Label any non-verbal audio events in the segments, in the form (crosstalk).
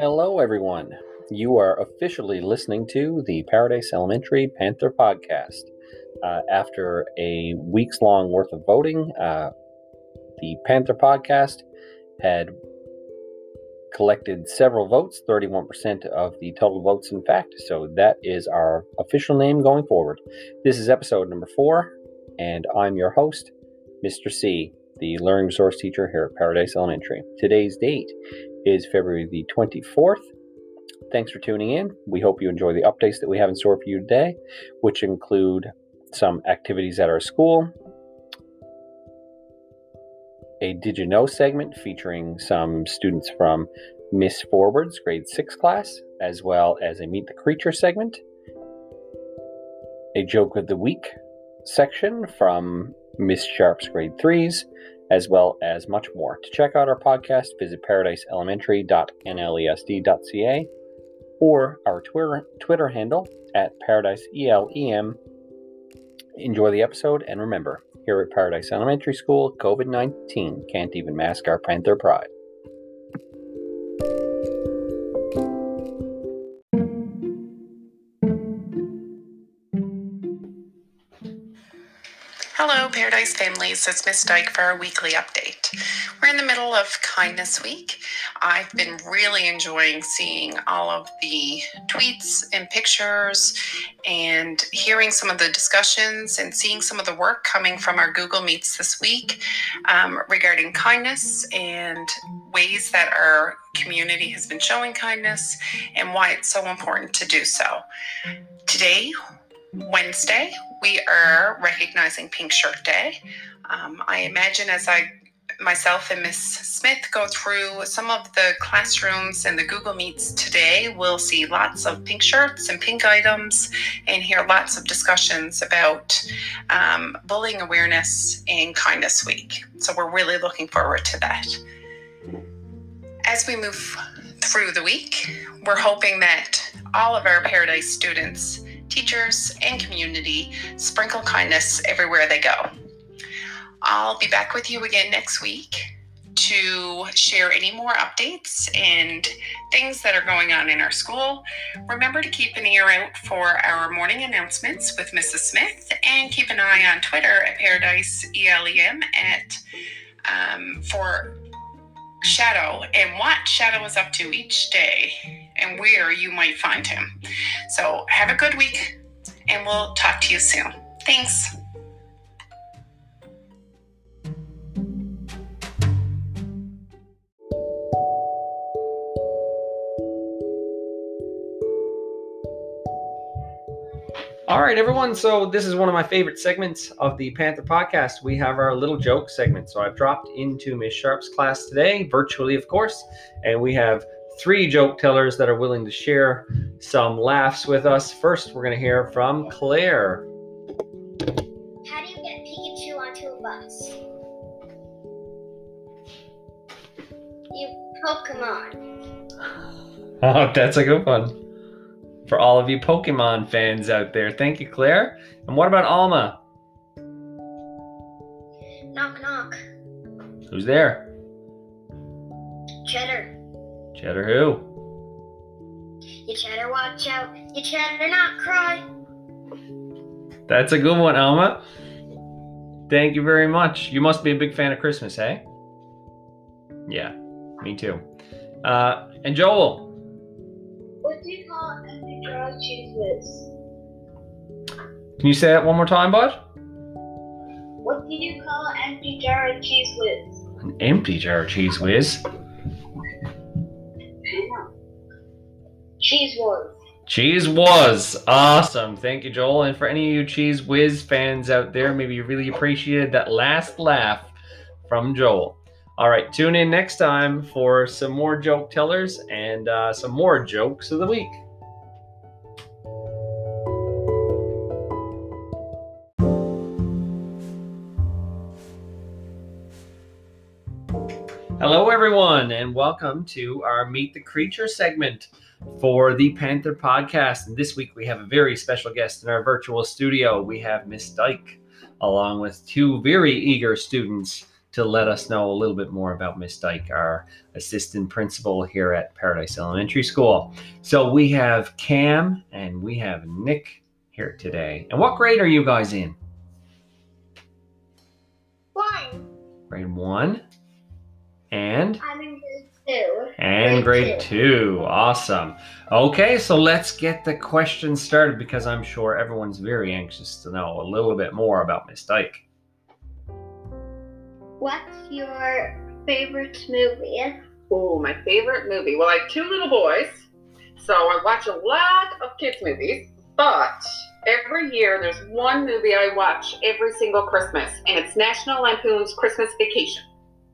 Hello, everyone. You are officially listening to the Paradise Elementary Panther podcast. Uh, after a week's long worth of voting, uh, the Panther podcast had collected several votes 31% of the total votes, in fact. So that is our official name going forward. This is episode number four, and I'm your host, Mr. C, the learning resource teacher here at Paradise Elementary. Today's date is February the 24th. Thanks for tuning in. We hope you enjoy the updates that we have in store for you today, which include some activities at our school, a Did You Know segment featuring some students from Miss Forward's grade 6 class, as well as a Meet the Creature segment, a Joke of the Week section from Miss Sharp's grade 3s, as well as much more. To check out our podcast, visit paradiseelementary.nlesd.ca or our Twitter, Twitter handle at paradiseelem. Enjoy the episode, and remember, here at Paradise Elementary School, COVID 19 can't even mask our Panther pride. Paradise families. It's Miss Dyke for our weekly update. We're in the middle of Kindness Week. I've been really enjoying seeing all of the tweets and pictures and hearing some of the discussions and seeing some of the work coming from our Google Meets this week um, regarding kindness and ways that our community has been showing kindness and why it's so important to do so. Today, Wednesday, we are recognizing Pink Shirt Day. Um, I imagine as I myself and Miss Smith go through some of the classrooms and the Google Meets today, we'll see lots of pink shirts and pink items and hear lots of discussions about um, bullying awareness and Kindness Week. So we're really looking forward to that. As we move through the week, we're hoping that all of our Paradise students teachers, and community sprinkle kindness everywhere they go. I'll be back with you again next week to share any more updates and things that are going on in our school. Remember to keep an ear out for our morning announcements with Mrs. Smith and keep an eye on Twitter at Paradise ELEM at um, for Shadow and what Shadow is up to each day and where you might find him. So have a good week, and we'll talk to you soon. Thanks. All right, everyone. So this is one of my favorite segments of the Panther podcast. We have our little joke segment. So I've dropped into Miss Sharp's class today, virtually, of course, and we have three joke tellers that are willing to share some laughs with us. First, we're going to hear from Claire. How do you get Pikachu onto a bus? You Pokemon. (laughs) Oh, that's a good one. For all of you Pokemon fans out there, thank you, Claire. And what about Alma? Knock knock. Who's there? Cheddar. Cheddar who? You cheddar watch out. You cheddar not cry. That's a good one, Alma. Thank you very much. You must be a big fan of Christmas, hey? Yeah, me too. Uh, and Joel, What do you call empty jar of cheese whiz? can you say that one more time, bud? What do you call an empty jar of cheese whiz? An empty jar of cheese whiz. Cheese whiz. Cheese was awesome. Thank you, Joel. And for any of you Cheese Whiz fans out there, maybe you really appreciated that last laugh from Joel. All right, tune in next time for some more joke tellers and uh, some more jokes of the week. Hello, everyone, and welcome to our Meet the Creature segment for the Panther podcast. And this week we have a very special guest in our virtual studio. We have Miss Dyke, along with two very eager students to let us know a little bit more about Miss Dyke, our assistant principal here at Paradise Elementary School. So we have Cam and we have Nick here today. And what grade are you guys in? One. Grade one and I'm in grade two. and grade Grade two. Awesome. Okay, so let's get the questions started because I'm sure everyone's very anxious to know a little bit more about Miss Dyke. What's your favorite movie? Oh, my favorite movie. Well, I have two little boys, so I watch a lot of kids' movies, but every year there's one movie I watch every single Christmas, and it's National Lampoon's Christmas Vacation.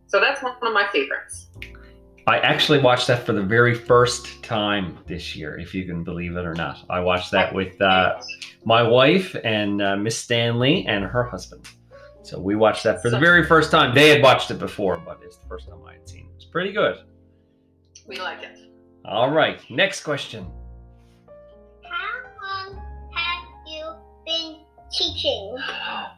So that's one of my favorites. I actually watched that for the very first time this year, if you can believe it or not. I watched that with uh, my wife and uh, Miss Stanley and her husband. So we watched that for the very first time. They had watched it before, but it's the first time I had seen it. It's pretty good. We like it. All right, next question. How long have you been teaching?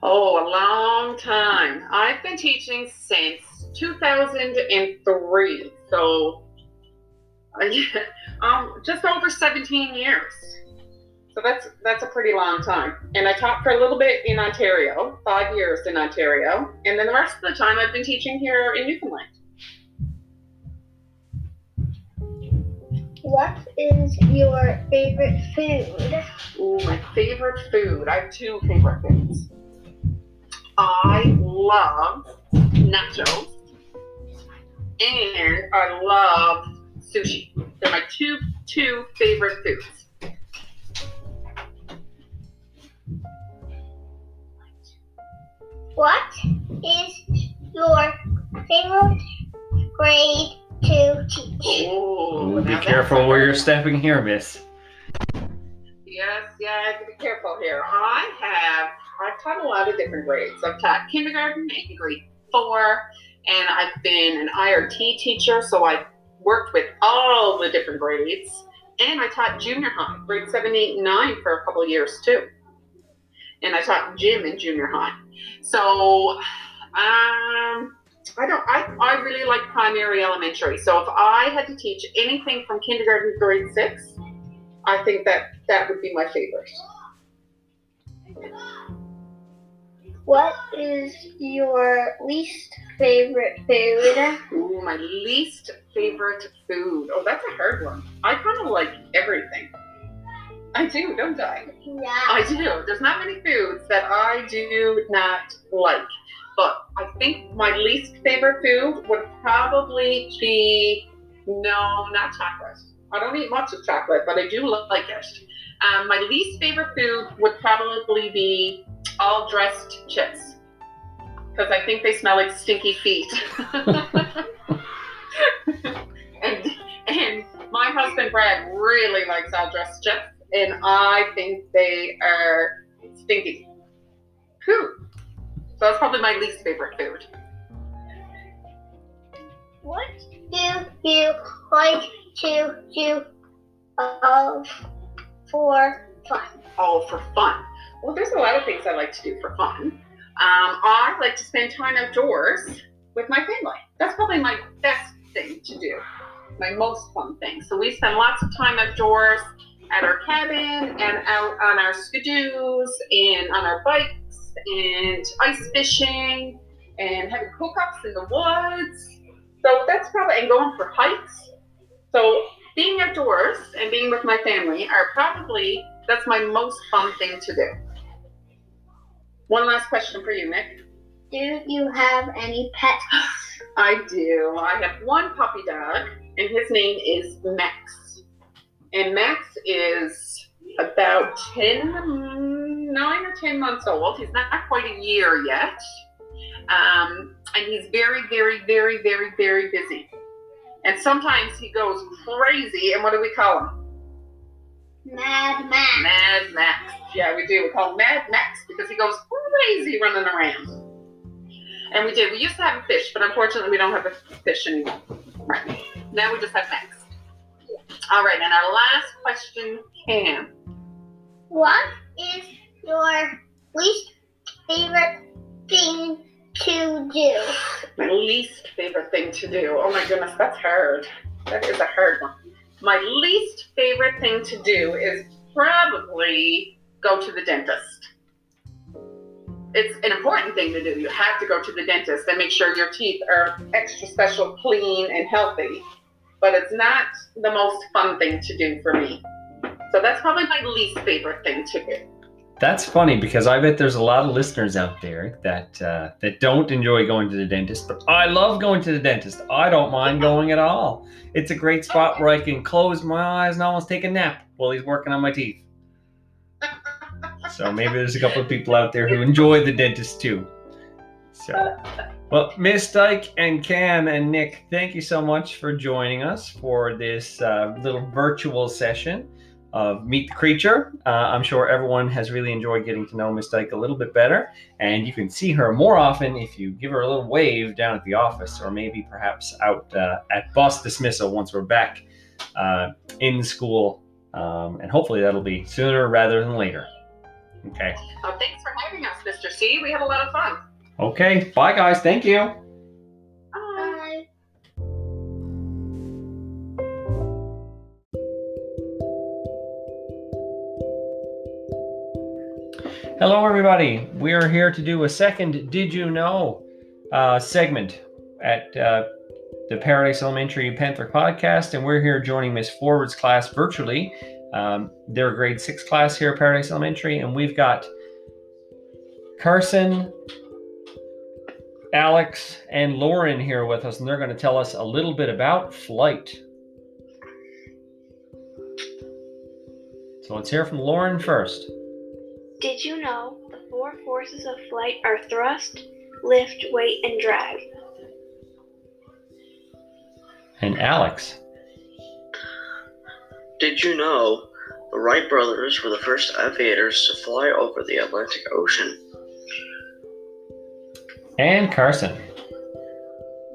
Oh, a long time. I've been teaching since 2003, so uh, (laughs) yeah, um, just over 17 years. So that's that's a pretty long time. And I taught for a little bit in Ontario, five years in Ontario, and then the rest of the time I've been teaching here in Newfoundland. What is your favorite food? Ooh, my favorite food. I have two favorite foods. I love nachos and I love sushi. They're my two two favorite foods. What is your favorite grade to teach? Ooh, Ooh, be careful where you're stepping here, miss. Yes, yeah, I have to be careful here. I have I've taught a lot of different grades. I've taught kindergarten and grade four, and I've been an IRT teacher, so I've worked with all the different grades. And I taught junior high, grade seven, eight, and nine for a couple years too. And I taught gym in junior high. So um I don't I, I really like primary elementary. So if I had to teach anything from kindergarten to grade six, I think that that would be my favorite. What is your least favorite food? Ooh, my least favorite food. Oh, that's a hard one. I kind of like everything. I do, don't I? Yeah. I do. There's not many foods that I do not like. But I think my least favorite food would probably be no, not chocolate. I don't eat much of chocolate, but I do like it. Um, my least favorite food would probably be all dressed chips because I think they smell like stinky feet. (laughs) and and my husband Brad really likes all dressed chips, and I think they are stinky. Whew. So that's probably my least favorite food. What do you like to do uh, for fun? Oh, for fun. Well, there's a lot of things I like to do for fun. Um, I like to spend time outdoors with my family. That's probably my best thing to do, my most fun thing. So we spend lots of time outdoors at our cabin and out on our skidoos and on our bikes and ice fishing and having cook-ups in the woods. So that's probably and going for hikes. So being outdoors and being with my family are probably that's my most fun thing to do. One last question for you, Nick. Do you have any pets? (gasps) I do. I have one puppy dog, and his name is Max. And Max is about 10, 9 or 10 months old. He's not quite a year yet. Um, and he's very, very, very, very, very busy. And sometimes he goes crazy. And what do we call him? Mad Max. Mad Max. Yeah, we do. We call him Mad Max because he goes crazy running around. And we did. We used to have a fish, but unfortunately, we don't have a fish anymore. Right. Now we just have Max. All right. And our last question, Cam. What is your least favorite thing to do? My least favorite thing to do. Oh my goodness, that's hard. That is a hard one. My least favorite thing to do is probably go to the dentist. It's an important thing to do. You have to go to the dentist and make sure your teeth are extra special, clean, and healthy. But it's not the most fun thing to do for me. So that's probably my least favorite thing to do. That's funny because I bet there's a lot of listeners out there that uh, that don't enjoy going to the dentist, but I love going to the dentist. I don't mind going at all. It's a great spot where I can close my eyes and almost take a nap while he's working on my teeth. So maybe there's a couple of people out there who enjoy the dentist too. So, well, Miss Dyke and Cam and Nick, thank you so much for joining us for this uh, little virtual session of Meet the Creature. Uh, I'm sure everyone has really enjoyed getting to know Miss Dyke a little bit better, and you can see her more often if you give her a little wave down at the office, or maybe perhaps out uh, at bus dismissal once we're back uh, in school. Um, and hopefully that'll be sooner rather than later. Okay. Oh, thanks for having us, Mr. C. We had a lot of fun. Okay. Bye, guys. Thank you. Hello, everybody. We are here to do a second Did You Know uh, segment at uh, the Paradise Elementary Panther podcast, and we're here joining Miss Forward's class virtually. Um, they're a grade six class here at Paradise Elementary, and we've got Carson, Alex, and Lauren here with us, and they're going to tell us a little bit about flight. So let's hear from Lauren first. Did you know the four forces of flight are thrust, lift, weight, and drag? And Alex. Did you know the Wright brothers were the first aviators to fly over the Atlantic Ocean? And Carson.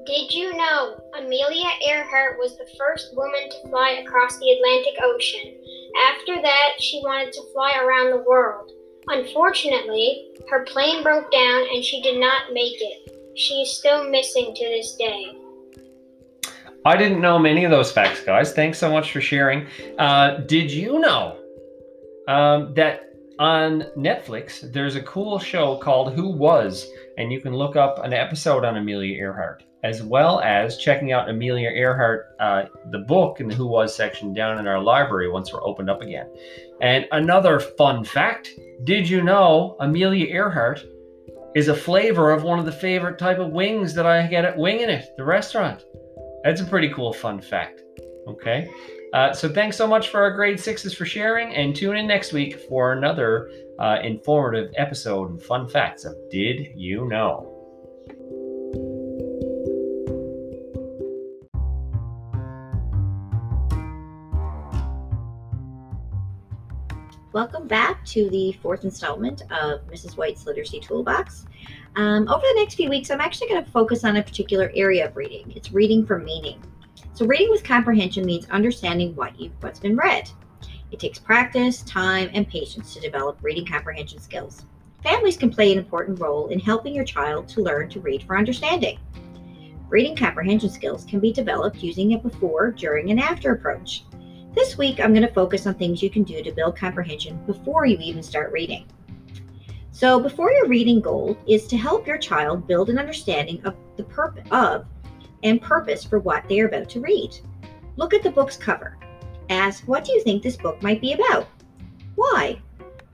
Did you know Amelia Earhart was the first woman to fly across the Atlantic Ocean? After that, she wanted to fly around the world. Unfortunately, her plane broke down and she did not make it. She is still missing to this day. I didn't know many of those facts, guys. Thanks so much for sharing. Uh, did you know um, that on Netflix there's a cool show called Who Was? And you can look up an episode on Amelia Earhart, as well as checking out Amelia Earhart, uh, the book in the Who Was section down in our library once we're opened up again. And another fun fact did you know Amelia Earhart is a flavor of one of the favorite type of wings that I get at Winging It, the restaurant? That's a pretty cool fun fact. Okay. Uh, so thanks so much for our grade sixes for sharing, and tune in next week for another uh, informative episode and fun facts of Did You Know? Welcome back to the fourth installment of Mrs. White's Literacy Toolbox. Um, over the next few weeks, I'm actually going to focus on a particular area of reading. It's reading for meaning. So, reading with comprehension means understanding what you what's been read. It takes practice, time, and patience to develop reading comprehension skills. Families can play an important role in helping your child to learn to read for understanding. Reading comprehension skills can be developed using a before, during, and after approach. This week, I'm going to focus on things you can do to build comprehension before you even start reading. So, before your reading goal is to help your child build an understanding of the purpose of and purpose for what they are about to read. Look at the book's cover. Ask, what do you think this book might be about? Why?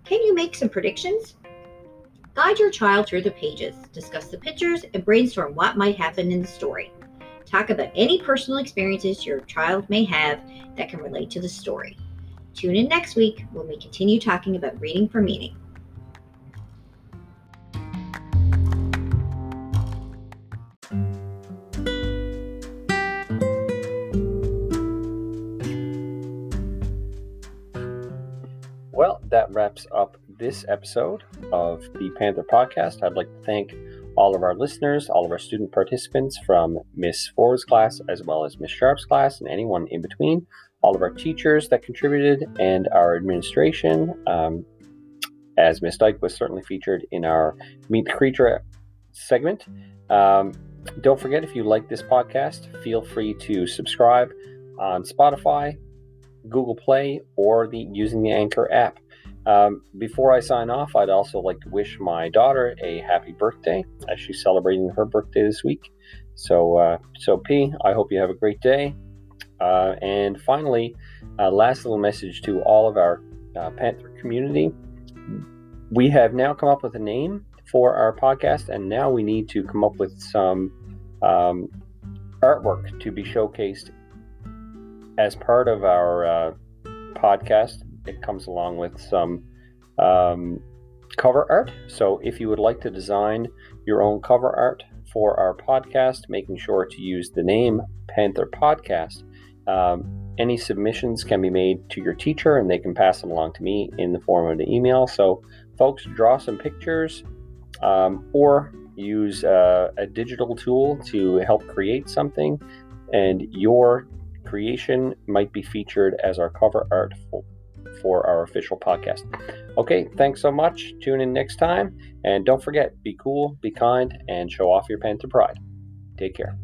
Can you make some predictions? Guide your child through the pages, discuss the pictures, and brainstorm what might happen in the story. Talk about any personal experiences your child may have that can relate to the story. Tune in next week when we continue talking about reading for meaning. Well, that wraps up this episode of the Panther Podcast. I'd like to thank all of our listeners, all of our student participants from Miss Ford's class, as well as Miss Sharp's class, and anyone in between, all of our teachers that contributed, and our administration. Um, as Miss Dyke was certainly featured in our Meet the Creature segment. Um, don't forget if you like this podcast, feel free to subscribe on Spotify, Google Play, or the using the Anchor app. Um, before I sign off, I'd also like to wish my daughter a happy birthday as she's celebrating her birthday this week. So, uh, so P, I hope you have a great day. Uh, and finally, uh, last little message to all of our uh, Panther community. We have now come up with a name for our podcast, and now we need to come up with some um, artwork to be showcased as part of our uh, podcast. It comes along with some um, cover art. So if you would like to design your own cover art for our podcast, making sure to use the name Panther Podcast. Um, any submissions can be made to your teacher and they can pass them along to me in the form of an email. So, folks, draw some pictures um, or use uh, a digital tool to help create something, and your creation might be featured as our cover art for, for our official podcast. Okay, thanks so much. Tune in next time, and don't forget be cool, be kind, and show off your Panther pride. Take care.